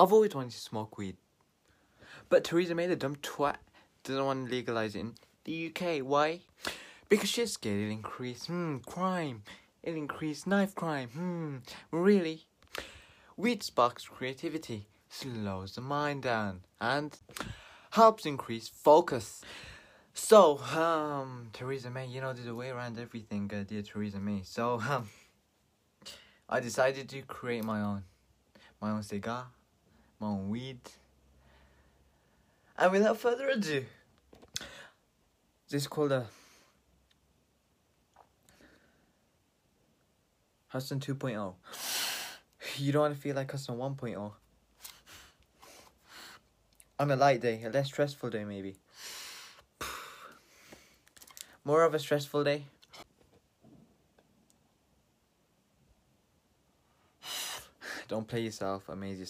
I've always wanted to smoke weed. But Theresa May, the dumb twat, doesn't want to legalize it in the UK. Why? Because she's scared it'll increase hmm, crime. It'll increase knife crime. Hmm, really? Weed sparks creativity, slows the mind down, and helps increase focus. So, um, Theresa May, you know, there's a way around everything, uh, dear Theresa May. So, um, I decided to create my own, my own cigar, my own weed. And without further ado, this is called a Hudson 2.0. You don't want to feel like Hudson 1.0. On a light day, a less stressful day, maybe. More of a stressful day. Don't play yourself, amaze yourself.